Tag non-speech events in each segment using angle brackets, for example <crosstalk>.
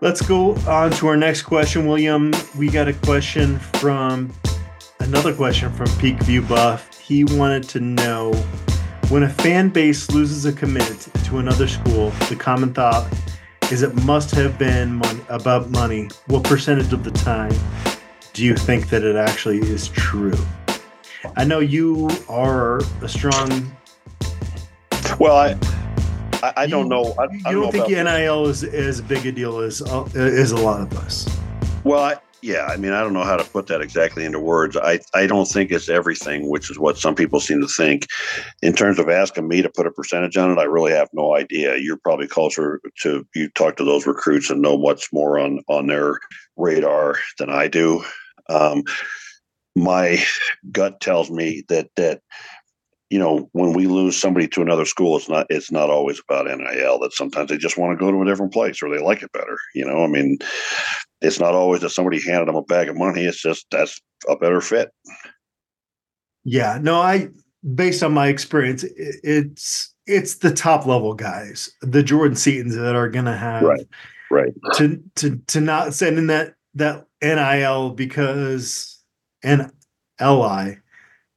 Let's go on to our next question, William. We got a question from another question from Peak View Buff. He wanted to know when a fan base loses a commit to another school, the common thought is it must have been money, about money. What percentage of the time do you think that it actually is true? I know you are a strong. Well, I I, I don't know. I, you I don't, know think NIL is as big a deal as uh, as a lot of us. Well, I, yeah, I mean, I don't know how to put that exactly into words. I, I don't think it's everything, which is what some people seem to think. In terms of asking me to put a percentage on it, I really have no idea. You're probably closer to you talk to those recruits and know what's more on on their radar than I do. Um, my gut tells me that that you know when we lose somebody to another school, it's not it's not always about NIL. That sometimes they just want to go to a different place or they like it better. You know, I mean, it's not always that somebody handed them a bag of money. It's just that's a better fit. Yeah, no, I based on my experience, it's it's the top level guys, the Jordan Seatons that are going to have Right. Right. to to to not send in that that NIL because NLI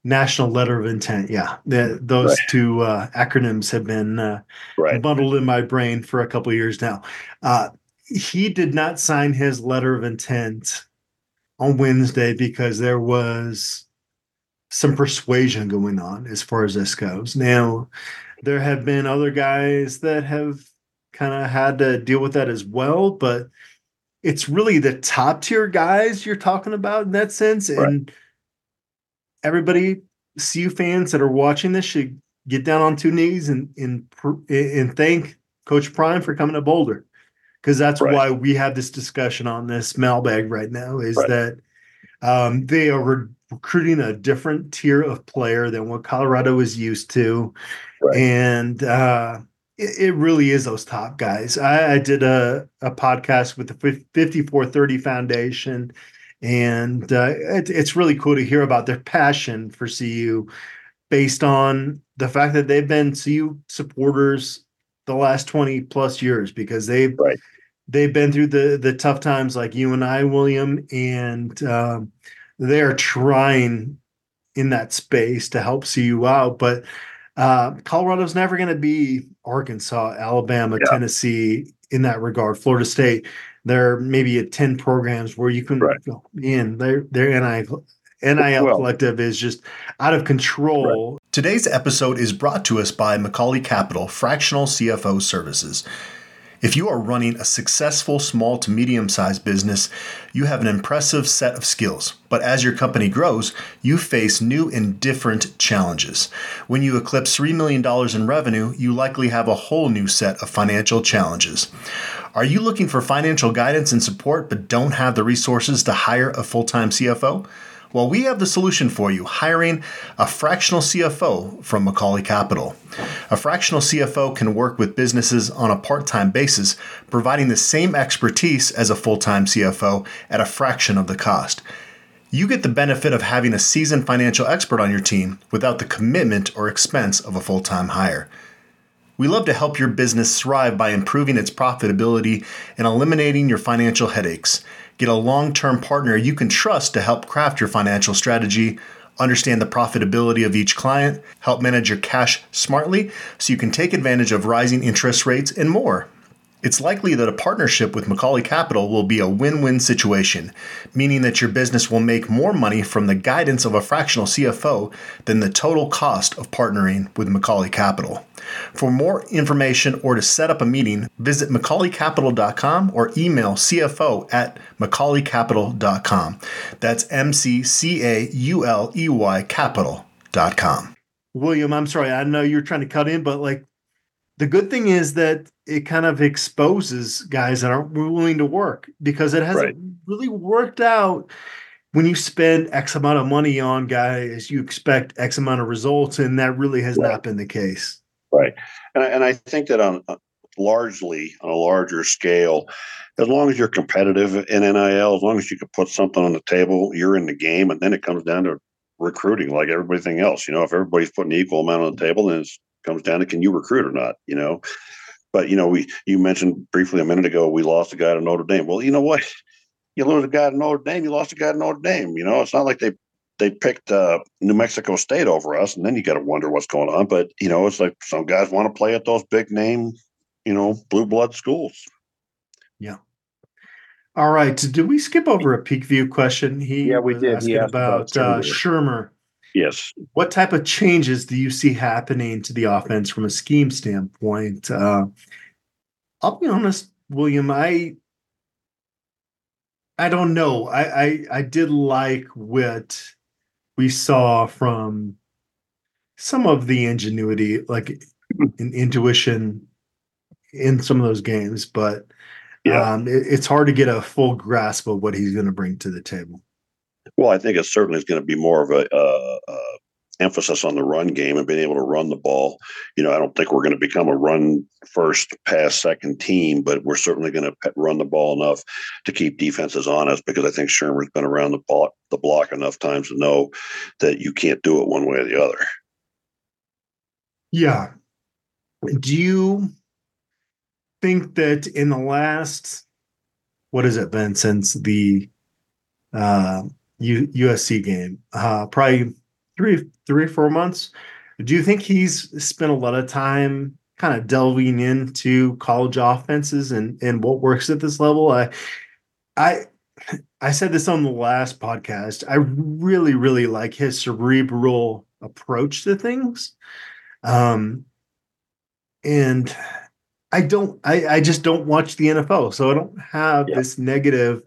National Letter of Intent. Yeah, the, those Right. two uh, acronyms have been uh, Right. bundled in my brain for a couple of years now. Uh, he did not sign his letter of intent on Wednesday because there was some persuasion going on as far as this goes. Now, there have been other guys that have kind of had to deal with that as well, but it's really the top tier guys you're talking about in that sense. Right. Everybody, CU fans that are watching this should get down on two knees and and and thank Coach Prime for coming to Boulder, because that's Right. why we have this discussion on this mailbag right now. Is Right. that um, they are re- recruiting a different tier of player than what Colorado is used to, Right. and uh, it, it really is those top guys. I, I did a a podcast with the fifty four thirty Foundation. And uh, it, it's really cool to hear about their passion for CU based on the fact that they've been CU supporters the last 20 plus years because they've Right. they've been through the the tough times like you and I, William, and um, they are trying in that space to help CU out. But uh, Colorado's never going to be Arkansas, Alabama, Yeah. Tennessee in that regard. Florida State, there may be at 10 programs where you can Right. go in. Their their NIL, NIL Well- collective is just out of control. Today's episode is brought to us by McCauley Capital Fractional CFO Services. If you are running a successful small to medium sized business, you have an impressive set of skills. But as your company grows, you face new and different challenges. When you eclipse $3 million in revenue, you likely have a whole new set of financial challenges. Are you looking for financial guidance and support but don't have the resources to hire a full time CFO? Well, we have the solution for you hiring a fractional CFO from McCauley Capital. A fractional CFO can work with businesses on a part time basis, providing the same expertise as a full time CFO at a fraction of the cost. You get the benefit of having a seasoned financial expert on your team without the commitment or expense of a full time hire. We love to help your business thrive by improving its profitability and eliminating your financial headaches. Get a long term partner you can trust to help craft your financial strategy, understand the profitability of each client, help manage your cash smartly so you can take advantage of rising interest rates, and more. It's likely that a partnership with McCauley Capital will be a win win situation, meaning that your business will make more money from the guidance of a fractional CFO than the total cost of partnering with McCauley Capital. For more information or to set up a meeting, visit McCauleyCapital.com or email CFO at McCauleyCapital.com. That's M C C A U L E Y Capital.com. William, I'm sorry, I know you're trying to cut in, but like the good thing is that it kind of exposes guys that aren't willing to work because it hasn't Right. really worked out when you spend X amount of money on guys, you expect X amount of results, and that really has Right. not been the case. Right. And I, and I think that on uh, largely on a larger scale, as long as you're competitive in NIL, as long as you can put something on the table, you're in the game. And then it comes down to recruiting like everything else. You know, if everybody's putting an equal amount on the table, then it comes down to can you recruit or not, you know? But you know, we you mentioned briefly a minute ago we lost a guy to Notre Dame. Well, you know what? You lose a guy to Notre Dame, you lost a guy to Notre Dame. You know, it's not like they they picked uh, New Mexico State over us, and then you got to wonder what's going on. But you know, it's like some guys want to play at those big name, you know, blue blood schools. Yeah. All right. Did we skip over a peak view question? He yeah, we did. Asking about, about uh, Shurmur. Yes. What type of changes do you see happening to the offense from a scheme standpoint? Uh, I'll be honest, William. I I don't know. I I, I did like what we saw from some of the ingenuity, like in intuition, in some of those games, but yeah. Um, it, it's hard to get a full grasp of what he's going to bring to the table. Well, I think it certainly is going to be more of a, uh, uh, emphasis on the run game and being able to run the ball. You know, I don't think we're going to become a run first, pass second team, but we're certainly going to run the ball enough to keep defenses on us because I think Shurmur's been around the block, the block enough times to know that you can't do it one way or the other. Yeah. Do you think that in the last what has it been since the uh, U- USC game? Uh, probably three, three, four months. Do you think he's spent a lot of time kind of delving into college offenses and and what works at this level? I, I, I said this on the last podcast. I really, really like his cerebral approach to things. Um, and I don't I, I just don't watch the NFL. So I don't have yeah. this negative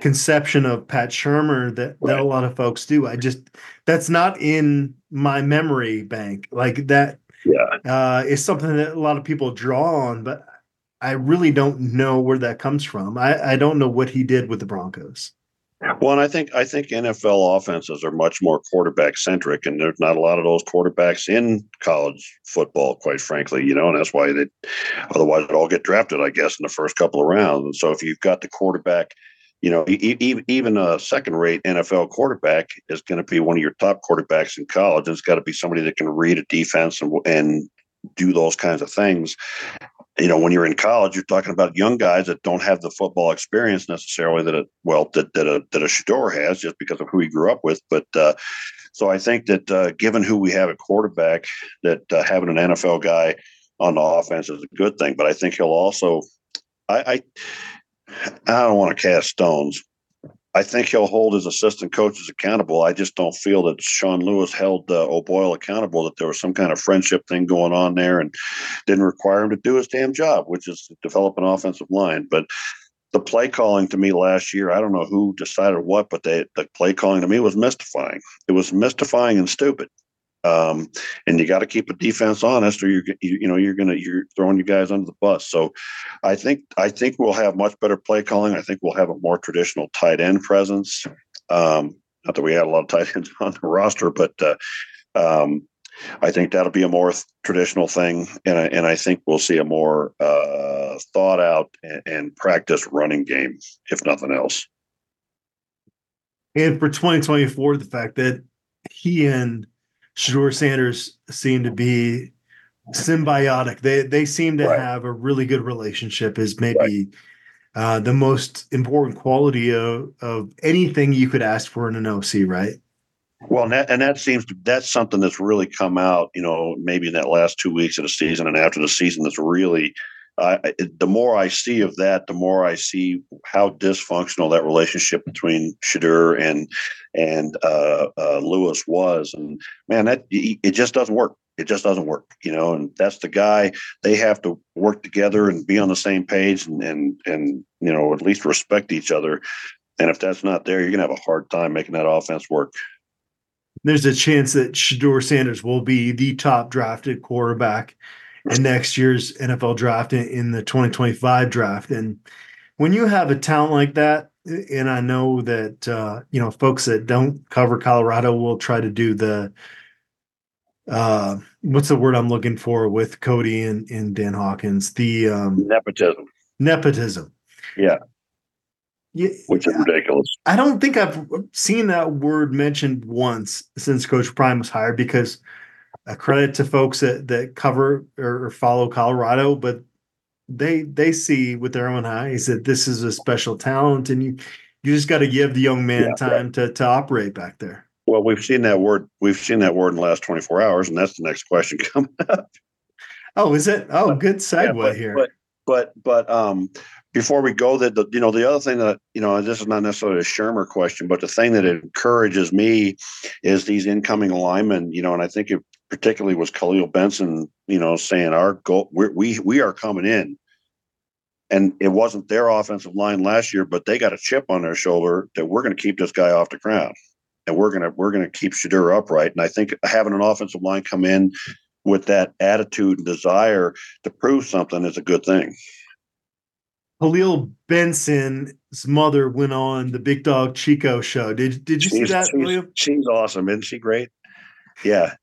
conception of Pat Shurmur that, right. that a lot of folks do. I just that's not in my memory bank. Like that yeah. uh, is something that a lot of people draw on, but I really don't know where that comes from. I, I don't know what he did with the Broncos. Well, and I think I think NFL offenses are much more quarterback centric, and there's not a lot of those quarterbacks in college football, quite frankly. You know, and that's why they otherwise it all get drafted, I guess, in the first couple of rounds. And so if you've got the quarterback, you know, even a second rate NFL quarterback is going to be one of your top quarterbacks in college, it's got to be somebody that can read a defense and and do those kinds of things you know, when you're in college, you're talking about young guys that don't have the football experience necessarily that a well that that a that a Shedeur has just because of who he grew up with. But uh, so I think that uh, given who we have at quarterback, that uh, having an NFL guy on the offense is a good thing. But I think he'll also, I, I, I don't want to cast stones, I think he'll hold his assistant coaches accountable. I just don't feel that Sean Lewis held uh, O'Boyle accountable, that there was some kind of friendship thing going on there and didn't require him to do his damn job, which is develop an offensive line. But the play calling to me last year, I don't know who decided what, but they, the play calling to me was mystifying. It was mystifying and stupid. Um, and you got to keep a defense honest, or you're you, you know you're gonna you're throwing you guys under the bus. So, I think I think we'll have much better play calling. I think we'll have a more traditional tight end presence. Um, not that we had a lot of tight ends <laughs> on the roster, but uh, um, I think that'll be a more th- traditional thing, and I, and I think we'll see a more uh, thought out and, and practice running game, if nothing else. And for 2024, the fact that he and Shedeur Sanders seem to be symbiotic. They they seem to right. have a really good relationship. Is maybe right. uh, the most important quality of of anything you could ask for in an OC, right? Well, and that, and that seems to, that's something that's really come out. You know, maybe in that last two weeks of the season and after the season, that's really the more I see of that, the more I see how dysfunctional that relationship between Shedeur and and uh, uh, Lewis was. And man, that it just doesn't work. It just doesn't work, you know. And that's the guy. They have to work together and be on the same page, and and and you know at least respect each other. And if that's not there, you're gonna have a hard time making that offense work. There's a chance that Shedeur Sanders will be the top drafted quarterback in next year's NFL draft in the 2025 draft. And when you have a talent like that, and I know that uh, you know folks that don't cover Colorado will try to do the uh, what's the word I'm looking for with Cody and, and Dan Hawkins the um, nepotism nepotism yeah yeah, which is ridiculous. I don't think I've seen that word mentioned once since Coach Prime was hired because a credit to folks that that cover or follow Colorado, but they they see with their own eyes that this is a special talent, and you you just got to give the young man yeah, time right. to to operate back there. Well, we've seen that word. We've seen that word in the last 24 hours, and that's the next question <laughs> coming up. Oh, is it? Oh, good segue yeah, but, here. But but but um, before we go, that the you know the other thing that you know this is not necessarily a Shurmur question, but the thing that encourages me is these incoming linemen. You know, and I think it particularly was Khalil Benson. You know, saying our goal we're, we we are coming in and it wasn't their offensive line last year, but they got a chip on their shoulder that we're going to keep this guy off the ground and we're gonna we're gonna keep Shedeur upright. And I think having an offensive line come in with that attitude and desire to prove something is a good thing. Khalil Benson's mother went on the Big Dog Chico show. Did did you she's, see that? She's, she's, awesome, isn't she great? Yeah.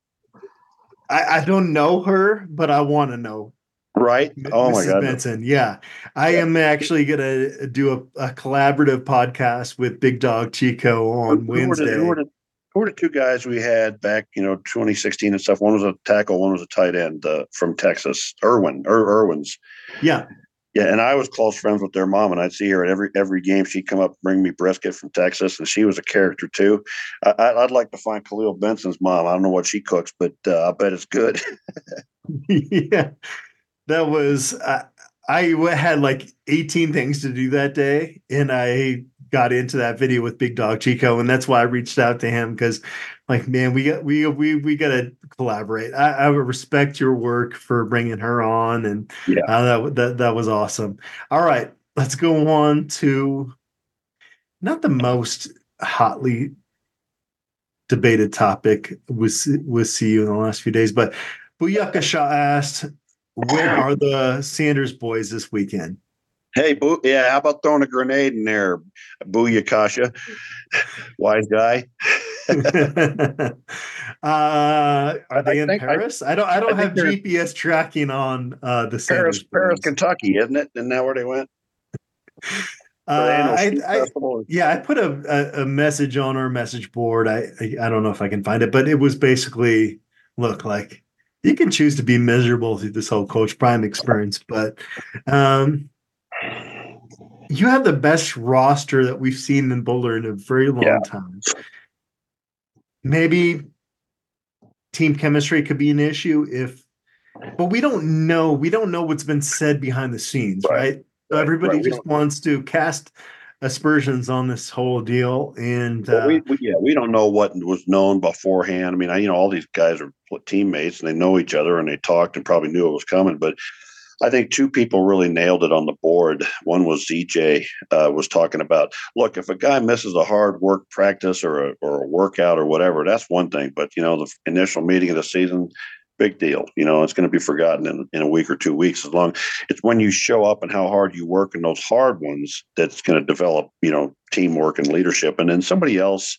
I, I don't know her, but I want to know Right. Oh Mrs. my God. Benson. Yeah. I yeah. am actually going to do a, a, collaborative podcast with Big Dog Chico on who, Wednesday. Who were, the, who were, the, two guys we had back, you know, 2016 and stuff? One was a tackle, one was a tight end uh, from Texas, Irwin, Ir- Irwin's. Yeah. Yeah, and I was close friends with their mom, and I'd see her at every every game. She'd come up, bring me brisket from Texas, and she was a character too. I, would like to find Khalil Benson's mom. I don't know what she cooks, but uh, I bet it's good. <laughs> yeah, that was uh, I had like 18 things to do that day, and I got into that video with Big Dog Chico, and that's why I reached out to him because, like, man, we got we we we got to collaborate. I, I respect your work for bringing her on, and yeah, uh, that that that was awesome. All right, let's go on to not the most hotly debated topic with with CU in the last few days, but Booyakasha asked where are the Sanders boys this weekend? Hey, boo, yeah, how about throwing a grenade in there, Booyakasha? <laughs> Wise guy. <laughs> uh, are they I in Paris? I, I, don't. I don't I have GPS tracking on uh, the Paris, Paris, Kentucky, isn't it? Isn't that where they went? <laughs> Uh, I, I, yeah, I put a, a, a, message on our message board. I, I, I don't know if I can find it, but it was basically look like you can choose to be miserable through this whole Coach Prime experience, but um, you have the best roster that we've seen in Boulder in a very long yeah. time. Maybe team chemistry could be an issue if, but we don't know. We don't know what's been said behind the scenes, right? right? So everybody right. just wants to cast aspersions on this whole deal. And uh, we, we, yeah, we don't know what was known beforehand. I mean, I, you know, all these guys are teammates and they know each other and they talked and probably knew it was coming. But I think two people really nailed it on the board. One was ZJ uh, was talking about, look, if a guy misses a hard work practice or a, or a workout or whatever, that's one thing. But you know, the initial meeting of the season, big deal. You know, it's going to be forgotten in, in a week or two weeks. As long it's when you show up and how hard you work in those hard ones that's going to develop, you know, teamwork and leadership. And then somebody else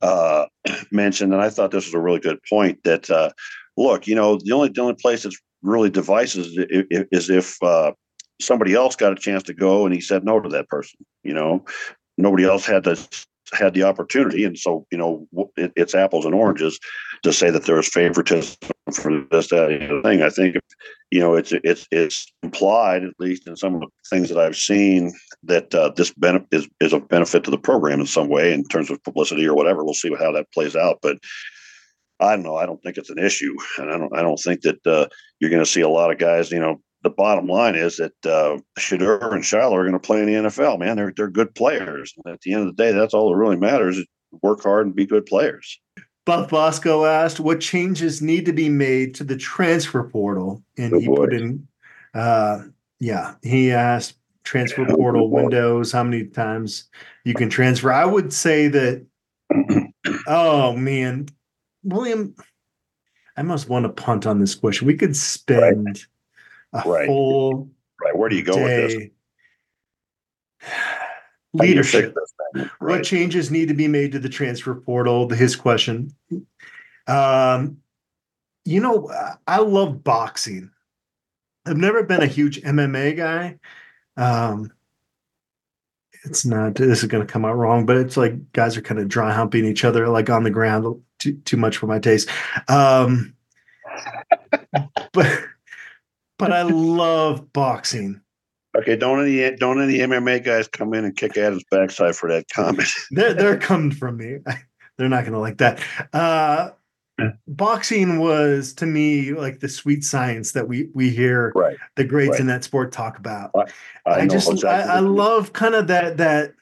uh, <clears throat> mentioned, and I thought this was a really good point that uh, look, you know, the only the only place that's really divisive is, is if uh, somebody else got a chance to go and he said no to that person. You know, nobody else had to had the opportunity, and so you know it, it's apples and oranges to say that there is favoritism for this that thing. I think you know it's it's it's implied at least in some of the things that I've seen that uh, this benefit is is a benefit to the program in some way in terms of publicity or whatever. We'll see how that plays out, but. I don't know. I don't think it's an issue, and I don't. I don't think that uh, you're going to see a lot of guys, you know, the bottom line is that uh, Shedeur and Shiloh are going to play in the NFL. Man, they're they're good players. At the end of the day, that's all that really matters: work hard and be good players. Buff Bosco asked, "What changes need to be made to the transfer portal?" And he put in, uh, yeah, he asked transfer yeah, portal windows, how many times you can transfer. I would say that. <clears throat> oh man, William, I must want to punt on this question. We could spend. Right a right. whole right. Where do you go with this? Leadership. Right. What changes need to be made to the transfer portal? His question. Um, you know, I love boxing. I've never been a huge MMA guy. Um, it's not. This is going to come out wrong, but it's like guys are kind of dry humping each other, like on the ground. Too too much for my taste. Um, but but I love boxing. Okay, don't any don't any MMA guys come in and kick Adam's backside for that comment. <laughs> they're they're coming from me. <laughs> They're not going to like that. Uh, boxing was to me like the sweet science that we we hear right. the greats right. in that sport talk about. I, I, I just exactly I, I love kind of that that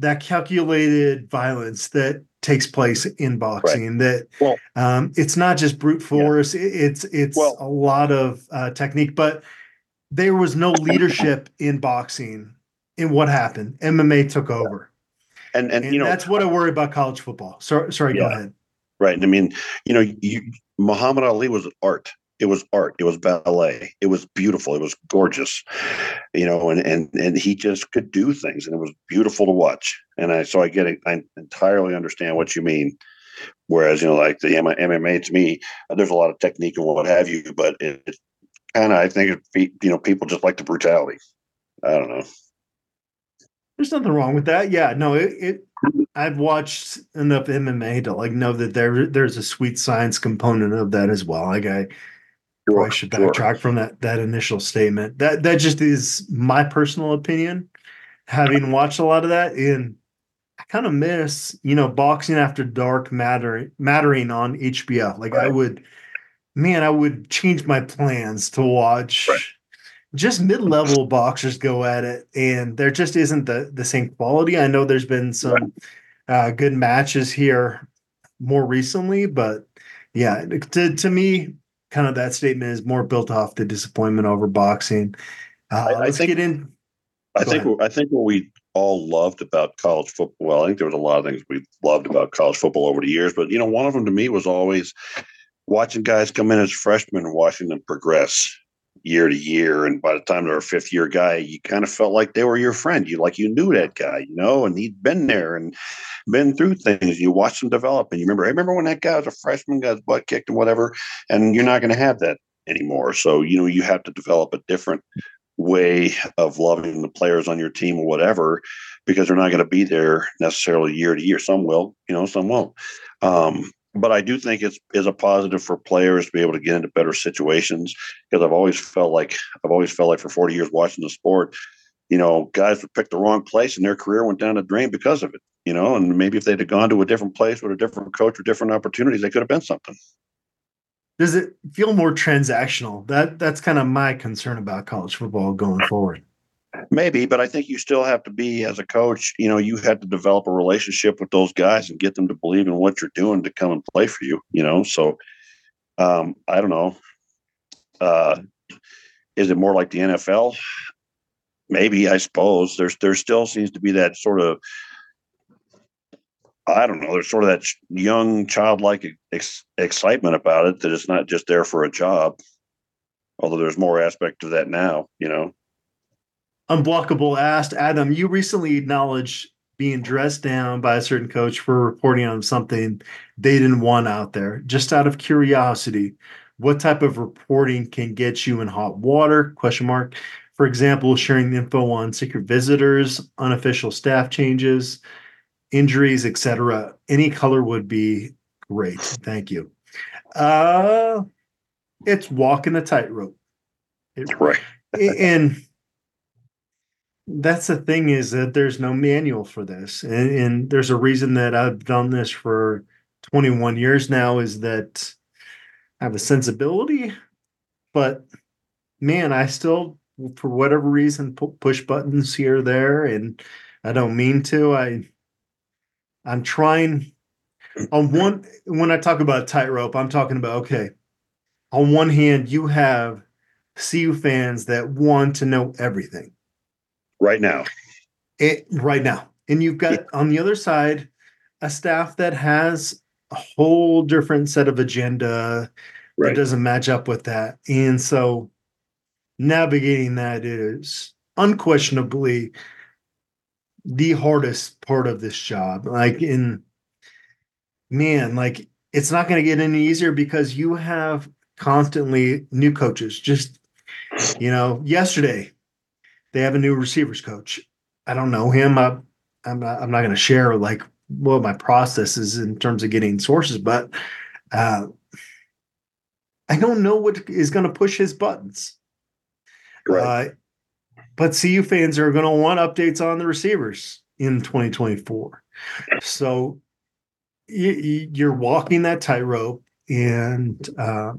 that calculated violence that takes place in boxing. Right. That well, um, it's not just brute force. Yeah. It's it's well, a lot of uh, technique, but there was no leadership in boxing. In what happened, MMA took over, and and, and you know that's what I worry about college football. Sorry, sorry, yeah. go ahead. Right. I mean, you know, you, Muhammad Ali was art. It was art. It was ballet. It was beautiful. It was gorgeous, you know, and and and he just could do things, and it was beautiful to watch. And I so I get it. I entirely understand what you mean. Whereas you know, like the MMA to me, there's a lot of technique and what have you, but it, it kind of I think it, you know people just like the brutality. I don't know. There's nothing wrong with that. Yeah, no, it, it I've watched enough MMA to like know that there there's a sweet science component of that as well. Like I sure, probably should backtrack sure. from that that initial statement. That that just is my personal opinion. Having watched a lot of that, and I kind of miss you know boxing after dark mattering mattering on HBO. Like right. I would, man, I would change my plans to watch. Right just mid-level boxers go at it and there just isn't the the same quality i know there's been some uh, good matches here more recently but yeah to, to me kind of that statement is more built off the disappointment over boxing. Uh, I, I let's think, get in. I think i think what we all loved about college football well i think there was a lot of things we loved about college football over the years but you know one of them to me was always watching guys come in as freshmen and watching them progress year to year. And by the time they're a fifth year guy, you kind of felt like they were your friend. You like you knew that guy, you know, and he'd been there and been through things. You watched them develop, and you remember, I remember when that guy was a freshman, got his butt kicked and whatever. And you're not going to have that anymore. So you know you have to develop a different way of loving the players on your team or whatever because they're not going to be there necessarily year to year some will you know some won't um, but I do think it's is a positive for players to be able to get into better situations because I've always felt like I've always felt like for 40 years watching the sport, you know, guys would pick the wrong place and their career went down the drain because of it. You know, and maybe if they'd have gone to a different place with a different coach or different opportunities, they could have been something. Does it feel more transactional? That that's kind of my concern about college football going forward. Maybe, but I think you still have to be as a coach. You know, you had to develop a relationship with those guys and get them to believe in what you're doing to come and play for you. You know, so um, I don't know. Uh, is it more like the NFL? Maybe I suppose there's there still seems to be that sort of I don't know. There's sort of that young childlike ex- excitement about it that it's not just there for a job. Although there's more aspect to that now, you know. Unblockable asked Adam, you recently acknowledged being dressed down by a certain coach for reporting on something they didn't want out there. Just out of curiosity, what type of reporting can get you in hot water? Question mark. For example, sharing info on secret visitors, unofficial staff changes, injuries, etc. Any color would be great. Thank you. Uh, it's walking a tightrope. right. <laughs> and that's the thing is that there's no manual for this. And, and, there's a reason that i've done this for 21 years now is that i have a sensibility but man i still for whatever reason push buttons here or there and i don't mean to. I i'm trying. On one when i talk about tightrope i'm talking about okay on one hand you have cu fans that want to know everything right now. It, right now. And you've got yeah. on the other side a staff that has a whole different set of agenda right. that doesn't match up with that. And so navigating that is unquestionably the hardest part of this job. Like in man, like it's not going to get any easier because you have constantly new coaches. Just you know, yesterday they have a new receivers coach. I don't know him. I, I'm not, I'm not going to share like what my process is in terms of getting sources, but uh, I don't know what is going to push his buttons. Right. Uh, but CU fans are going to want updates on the receivers in 2024. So you, are walking that tightrope, and uh,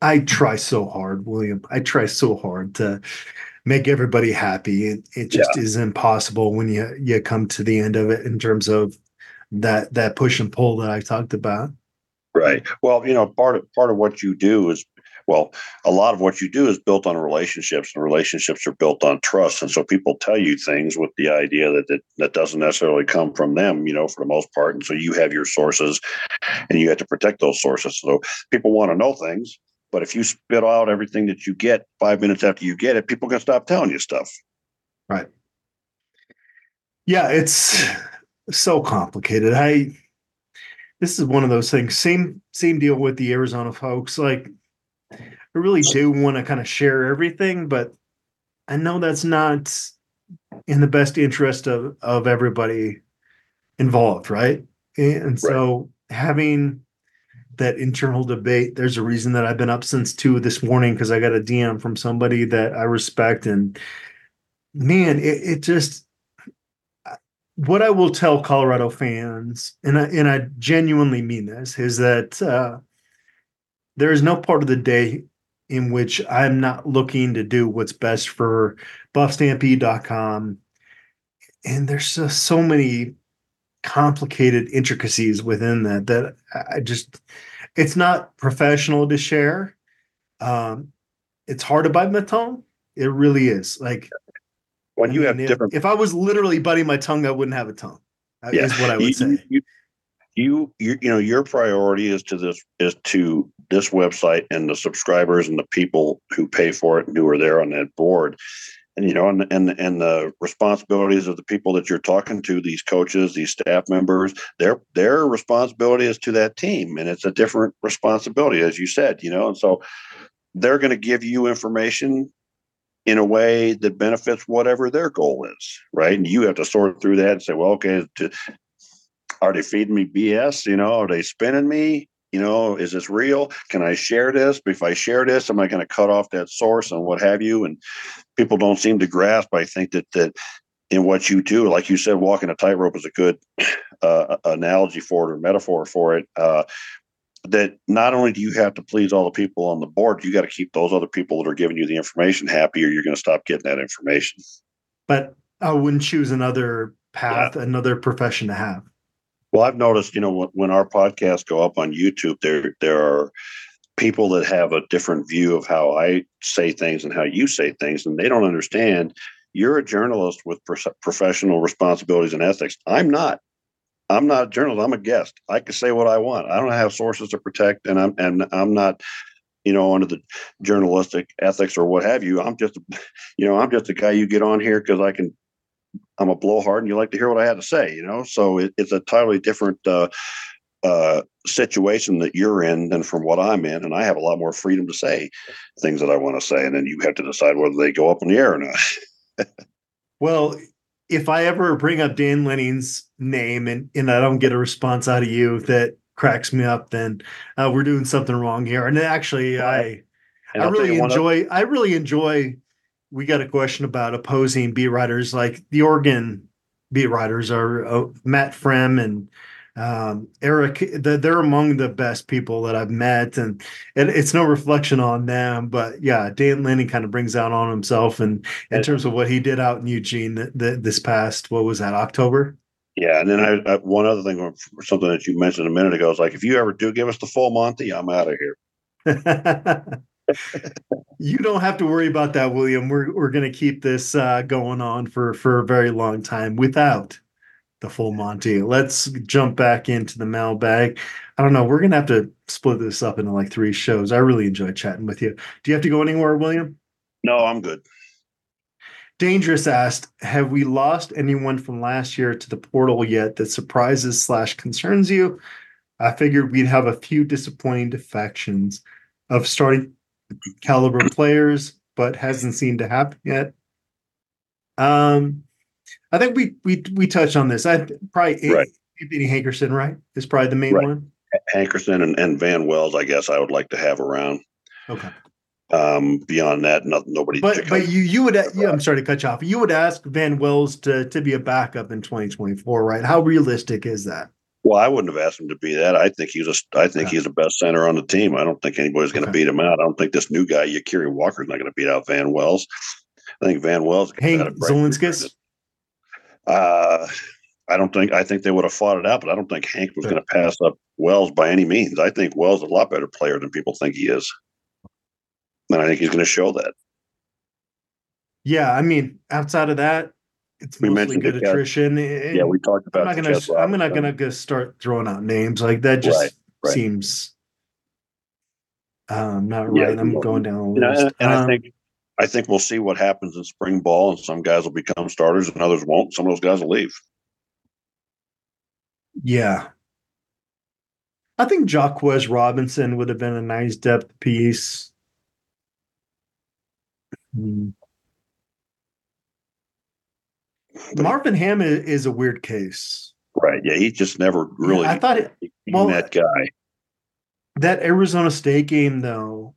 I try so hard, William. I try so hard to make everybody happy. It, it just yeah. is impossible when you you come to the end of it in terms of that that push and pull that I talked about. Right. Well, you know, part of part of what you do is well, a lot of what you do is built on relationships, and relationships are built on trust. And so people tell you things with the idea that that, that doesn't necessarily come from them, you know, for the most part. And so you have your sources, and you have to protect those sources. So people want to know things, but if you spit out everything that you get five minutes after you get it, people can stop telling you stuff. Right. Yeah, it's so complicated. I this is one of those things. Same same deal with the Arizona folks. Like I really do want to kind of share everything, but I know that's not in the best interest of of everybody involved, right? And so right. having that internal debate, there's a reason that I've been up since two this morning because I got a DM from somebody that I respect, and man, it, it just what I will tell Colorado fans, and I, and I genuinely mean this, is that uh, there is no part of the day in which I'm not looking to do what's best for buffstampede.com. And there's just so many complicated intricacies within that that I just it's not professional to share. Um, it's hard to bite my tongue. It really is. Like when you I mean, have if, different. If I was literally biting my tongue, I wouldn't have a tongue. Yeah. Is what I would <laughs> you, say. You, you, you, you know, your priority is to this is to this website and the subscribers and the people who pay for it and who are there on that board and you know and and and the responsibilities of the people that you're talking to these coaches these staff members their their responsibility is to that team and it's a different responsibility as you said you know and so they're going to give you information in a way that benefits whatever their goal is right? And you have to sort through that and say well okay to, are they feeding me bs you know? Are they spinning me you know is this real? Can i share this? If i share this am i going to cut off that source and what have you? And people don't seem to grasp i think that that in what you do like you said walking a tightrope is a good <clears throat> uh, analogy for it or metaphor for it uh, that not only do you have to please all the people on the board you got to keep those other people that are giving you the information happy or you're going to stop getting that information. But i wouldn't choose another path yeah. another profession to have well, I've noticed, you know, when, our podcasts go up on YouTube, there there are people that have a different view of how I say things and how you say things, and they don't understand. You're a journalist with pro- professional responsibilities and ethics. I'm not. I'm not a journalist. I'm a guest. I can say what I want. I don't have sources to protect, and I'm and I'm not, you know, under the journalistic ethics or what have you. I'm just, <laughs> you know, I'm just a guy you get on here because I can I'm a blowhard and you like to hear what I had to say, you know? So it, it's a totally different uh, uh, situation that you're in than from what I'm in. And I have a lot more freedom to say things that I want to say. And then you have to decide whether they go up in the air or not. <laughs> well, if I ever bring up Dan Lanning's name and, and I don't get a response out of you that cracks me up, then uh, we're doing something wrong here. And actually, I, I really enjoy, I really enjoy we got a question about opposing beat writers like the Oregon beat writers are uh, Matt Prehm and um, Eric. The, they're among the best people that I've met, and it, it's no reflection on them. But yeah, Dan Lanning kind of brings out on himself, and in terms of what he did out in Eugene the, the, this past what was that October. Yeah, and then I, I, one other thing, something that you mentioned a minute ago is like if you ever do give us the full Monty, I'm out of here. <laughs> you don't have to worry about that, William. We're we're going to keep this uh, going on for for a very long time without the full Monty. Let's jump back into the mailbag. I don't know. We're going to have to split this up into like three shows. I really enjoy chatting with you. Do you have to go anywhere, William? No, I'm good. Dangerous asked, "Have we lost anyone from last year to the portal yet that surprises slash concerns you?" I figured we'd have a few disappointing defections of starting caliber players, but hasn't seemed to happen yet. Um, I think we we we touched on this. I probably right. Anthony Hankerson, right, is probably the main right. one. Hankerson and, and Van Wells, I guess I would like to have around. Okay. Um, beyond that, no, nobody. But but you you would yeah, I'm sorry to cut you off. You would ask Van Wells to to be a backup in 2024, right? How realistic is that? Well, I wouldn't have asked him to be that. I think he's a. I think he's the best center on the team. I don't think anybody's going to okay. beat him out. I don't think this new guy, Yakiri Walker, is not going to beat out Van Wells. I think Van Wells. Hank Zilinskas. Uh, I don't think. I think they would have fought it out, but I don't think Hank was going to pass up Wells by any means. I think Wells is a lot better player than people think he is, and I think he's going to show that. Yeah, I mean, outside of that, it's we mostly good attrition. yeah, we talked about. I'm not gonna. I'm not gonna start throwing out names like that. Just right, right. seems um, not right. Yeah, I'm going down the list. Know, and um, I think I think we'll see what happens in spring ball, and some guys will become starters, and others won't. Some of those guys will leave. Yeah, I think Jacquez Robinson would have been a nice depth piece. Marvin Ham is a weird case. Right. Yeah. He just never really. Yeah, I thought it, well, that guy. That Arizona State game, though,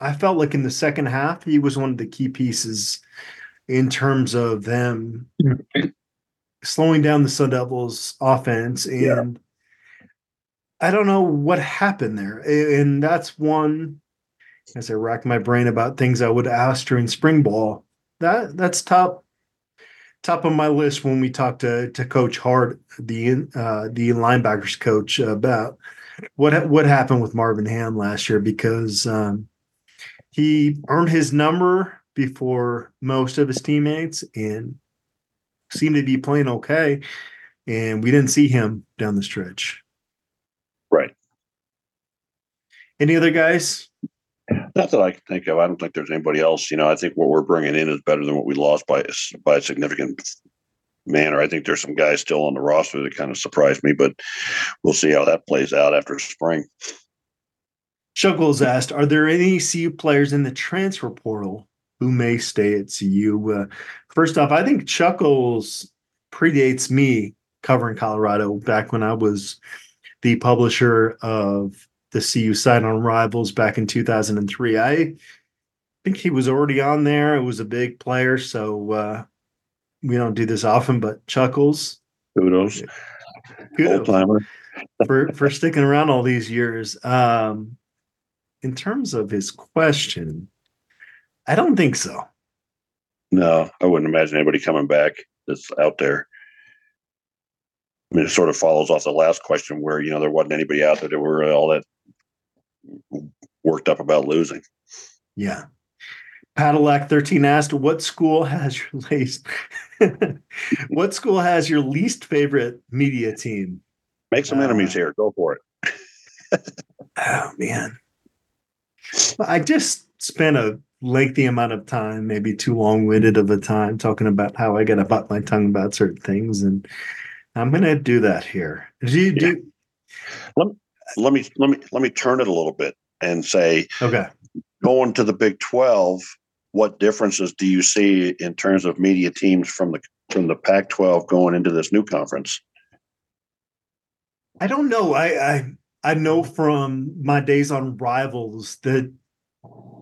I felt like in the second half he was one of the key pieces in terms of them <clears throat> slowing down the Sun Devils' offense, and yeah. I don't know what happened there. And that's one. As I rack my brain about things I would ask during spring ball, that that's top top of my list when we talked to to Coach Hart, the uh, the linebackers coach, about what what happened with Marvin Ham last year because um, he earned his number before most of his teammates and seemed to be playing okay, and we didn't see him down the stretch. Right. Any other guys? Not that I can think of. I don't think there's anybody else. You know, I think what we're bringing in is better than what we lost by by a significant manner. I think there's some guys still on the roster that kind of surprised me, but we'll see how that plays out after spring. Chuckles asked, "Are there any CU players in the transfer portal who may stay at CU?" Uh, first off, I think Chuckles predates me covering Colorado back when I was the publisher of the CU side on Rivals back in 2003. I think he was already on there. It was a big player, so uh, we don't do this often, but Chuckles. Kudos. Kudos. <laughs> for, for sticking around all these years. Um, in terms of his question, I don't think so. No, I wouldn't imagine anybody coming back that's out there. I mean, it sort of follows off the last question where, you know, there wasn't anybody out there that were all that worked up about losing. Yeah. Padillac 13 asked, what school has your least <laughs> what school has your least favorite media team? Make some uh, enemies here. Go for it. oh man. I just spent a lengthy amount of time, maybe too long-winded of a time, talking about how I gotta bite my tongue about certain things. And I'm gonna do that here. Do you yeah. do let, me let me let me turn it a little bit and say okay. going to the big 12 what differences do you see in terms of media teams from the from the pac 12 going into this new conference? I don't know. I i i know from my days on rivals that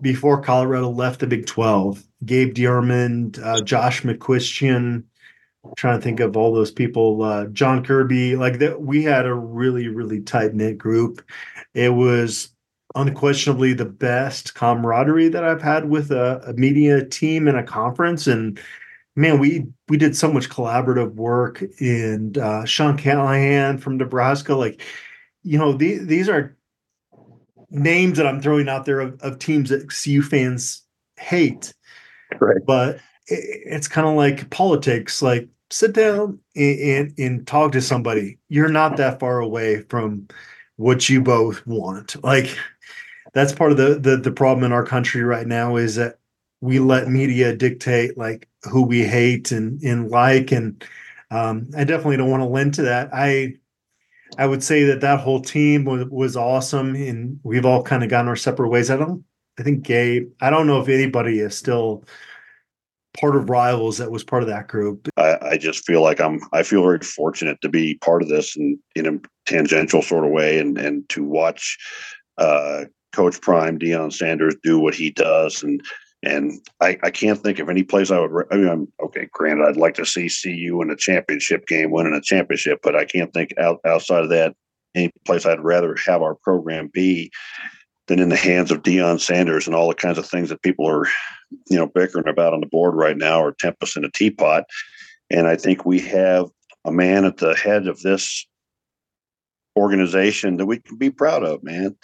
before colorado left the big 12 gabe dearmond uh, josh mccuistion trying to think of all those people uh, john kirby like that we had a really really tight knit group. It was unquestionably the best camaraderie that i've had with a, a, media team in a conference. And man we we did so much collaborative work and uh, sean callahan from nebraska like you know the, these are names that i'm throwing out there of, of teams that cu fans hate. Right. But it's kind of like politics like sit down and, and, and, talk to somebody you're not that far away from what you both want. Like that's part of the, the the problem in our country right now is that we let media dictate like who we hate and and like and um, i definitely don't want to lend to that. I i would say that that whole team was, was awesome and we've all kind of gone our separate ways. I don't i think gabe i don't know if anybody is still part of rivals that was part of that group. I, I, just feel like I'm I feel very fortunate to be part of this in, in a tangential sort of way and and to watch uh, Coach Prime Deion Sanders do what he does and and I, I can't think of any place I would. I mean, I'm, okay. Granted, I'd like to see CU in a championship game, winning a championship, but I can't think out, outside of that any place I'd rather have our program be than in the hands of Deion Sanders and all the kinds of things that people are, you know, bickering about on the board right now or tempest in a teapot. And I think we have a man at the head of this organization that we can be proud of, man.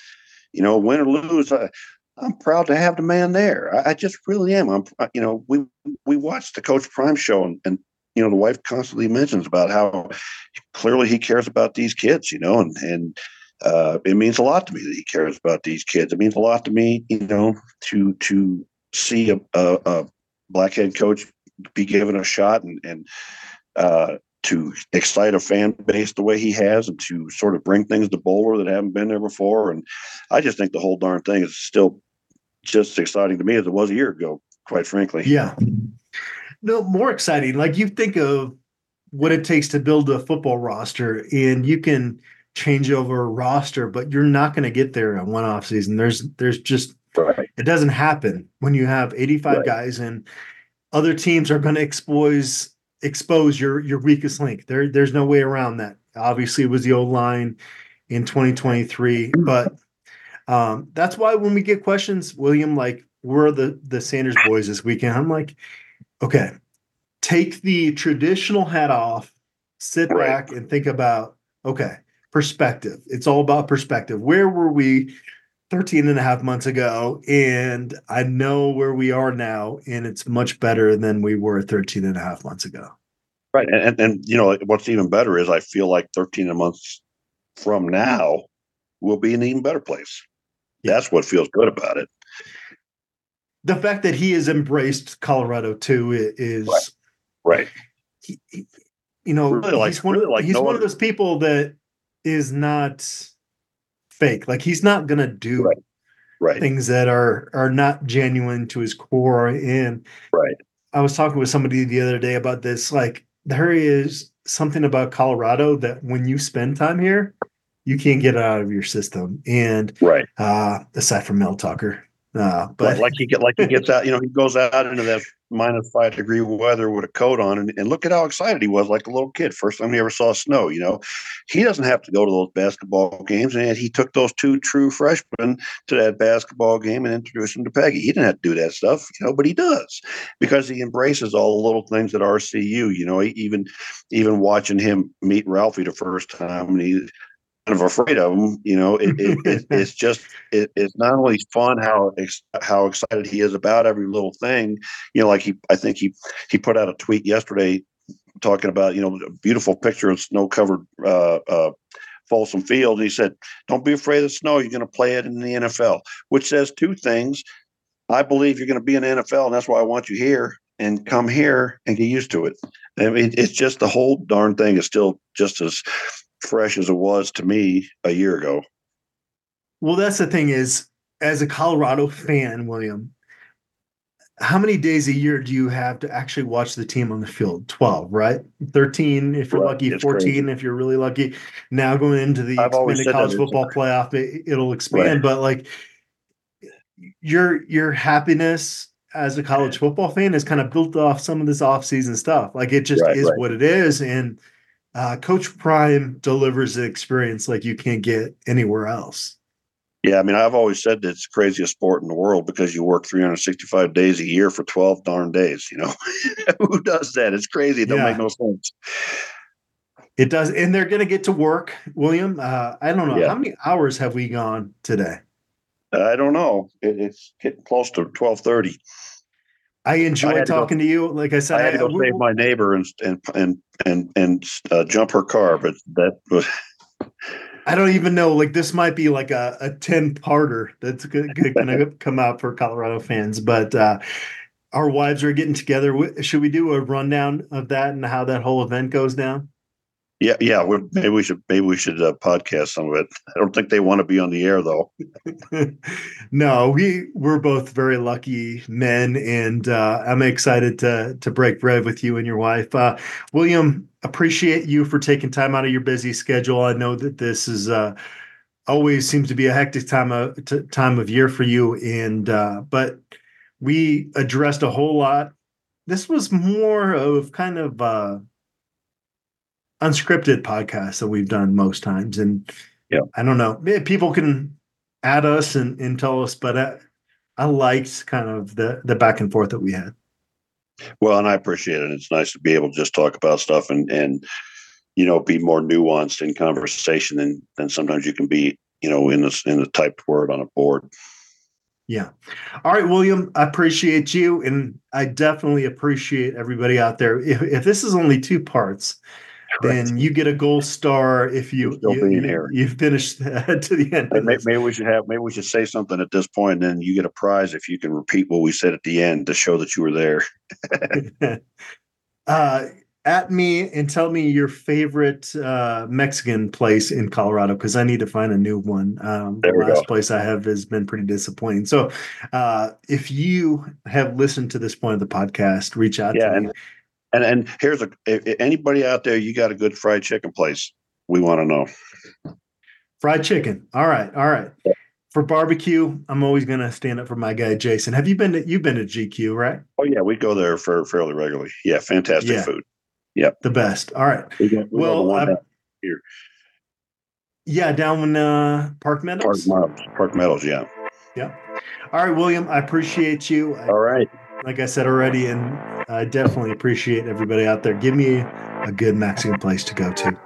You know, win or lose, I, I'm proud to have the man there. I, I, just really am. I'm, you know, we we watched the Coach Prime show, and, and you know, the wife constantly mentions about how clearly he cares about these kids. You know, and and uh, it means a lot to me that he cares about these kids. It means a lot to me, you know, to to see a, a, a black head coach be given a shot and and uh, to excite a fan base the way he has and to sort of bring things to Boulder that haven't been there before. And I just think the whole darn thing is still just as exciting to me as it was a year ago, quite frankly. Yeah. No, more exciting. Like you think of what it takes to build a football roster, and you can change over a roster, but you're not going to get there in one off season. There's there's just right. it doesn't happen when you have 85 right. guys and other teams are going to expose expose your your weakest link. There there's no way around that. Obviously, it was the old line in 2023, but um, that's why when we get questions, William, like we're the the Sanders boys this weekend. I'm like, okay, take the traditional hat off, sit right. back and think about, okay, perspective. It's all about perspective. Where were we 13 and a half months ago? And I know where we are now, and it's much better than we were 13 and a half months ago. Right. And, and, and you know, what's even better is I feel like 13 months from now, we'll be in an even better place. That's what feels good about it. The fact that he has embraced Colorado too is right. right. He, he, you know, really like, he's one, really like he's no one of those people that is not fake. Like he's not gonna do right. Right. things that are are not genuine to his core. And right. I was talking with somebody the other day about this. Like there is something about Colorado that when you spend time here, you can't get it out of your system. And right, uh, aside from Mel Tucker, uh, but like he get like he gets <laughs> out, you know, he goes out into that minus five degree weather with a coat on, and, and look at how excited he was, like a little kid, first time he ever saw snow. You know, he doesn't have to go to those basketball games, and he took those two true freshmen to that basketball game and introduced them to Peggy. He didn't have to do that stuff, you know, but he does because he embraces all the little things at RCU. You know, even even watching him meet Ralphie the first time, and he of afraid of him. You know, it, it, it, <laughs> it's just it, it's not only fun how how excited he is about every little thing. You know, like he I think he he put out a tweet yesterday talking about you know a beautiful picture of snow covered uh, uh, Folsom Field. And he said, "Don't be afraid of snow. You're going to play it in the NFL," which says two things. I believe you're going to be in the NFL, and that's why I want you here and come here and get used to it. I mean, it's just the whole darn thing is still just as fresh as it was to me a year ago. Well, that's the thing is, as a Colorado fan, William, how many days a year do you have to actually watch the team on the field? 12, right? 13 if you're right. lucky, it's 14 crazy. if you're really lucky. Now going into the I've expanded college football playoff, it, will expand, right. but like your your happiness as a college football fan is kind of built off some of this off-season stuff. Like it just right, is what it is and uh, Coach Prime delivers the experience like you can't get anywhere else. Yeah, I mean, I've always said that it's the craziest sport in the world because you work 365 days a year for 12 darn days. You know, <laughs> who does that? It's crazy. It don't yeah. make no sense. It does, and they're going to get to work, William. Uh, I don't know yeah. how many hours have we gone today. I don't know. It, it's getting close to 12:30. I enjoy I talking to, go, to, you. Like I said, I had to go save my neighbor and and and and and uh, jump her car, but that was. I don't even know. Like this might be like a, a 10 parter that's going <laughs> to come out for Colorado fans. But uh, our wives are getting together. Should we do a rundown of that and how that whole event goes down? Yeah, yeah. Maybe we should maybe we should uh, podcast some of it. <laughs> I don't think they want to be on the air though. <laughs> no, we we're both very lucky men, and uh, I'm excited to to break bread with you and your wife, uh, William. Appreciate you for taking time out of your busy schedule. I know that this is uh, always seems to be a hectic time of t- time of year for you, and uh, but we addressed a whole lot. This was more of kind of uh, unscripted podcast that we've done most times. And yeah, I don't know, people can add us and, and tell us, but I, I liked kind of the the back and forth that we had. Well, and I appreciate it. It's nice to be able to just talk about stuff and and you know be more nuanced in conversation than than sometimes you can be you know in this in the typed word on a board. Yeah. All right, William, I appreciate you. And I definitely appreciate everybody out there. If, if this is only two parts, then you get a gold star if you still you, you, here. you finished <laughs> to the end. Maybe, maybe, we should have maybe we should say something at this point, and then you get a prize if you can repeat what we said at the end to show that you were there. <laughs> uh, at me and tell me your favorite uh, Mexican place in Colorado because I need to find a new one. Um, the last go. place I have has been pretty disappointing. So, uh, if you have listened to this point of the podcast, reach out yeah, to me. And and here's a anybody out there, you got a good fried chicken place? We want to know. Fried chicken. All right, all right. Yeah. For barbecue, I'm always going to stand up for my guy Jason. Have you been to you've been to GQue, right? Oh yeah, we go there for fairly regularly. Yeah, fantastic yeah. food. Yep, the best. All right. We got, we well, I, here. Yeah, down in uh, Park Meadows. Park Meadows. Park Meadows. Yeah. Yeah. All right, William. I appreciate you. All right. Like I said already, and I definitely appreciate everybody out there. Give me a good Mexican place to go to.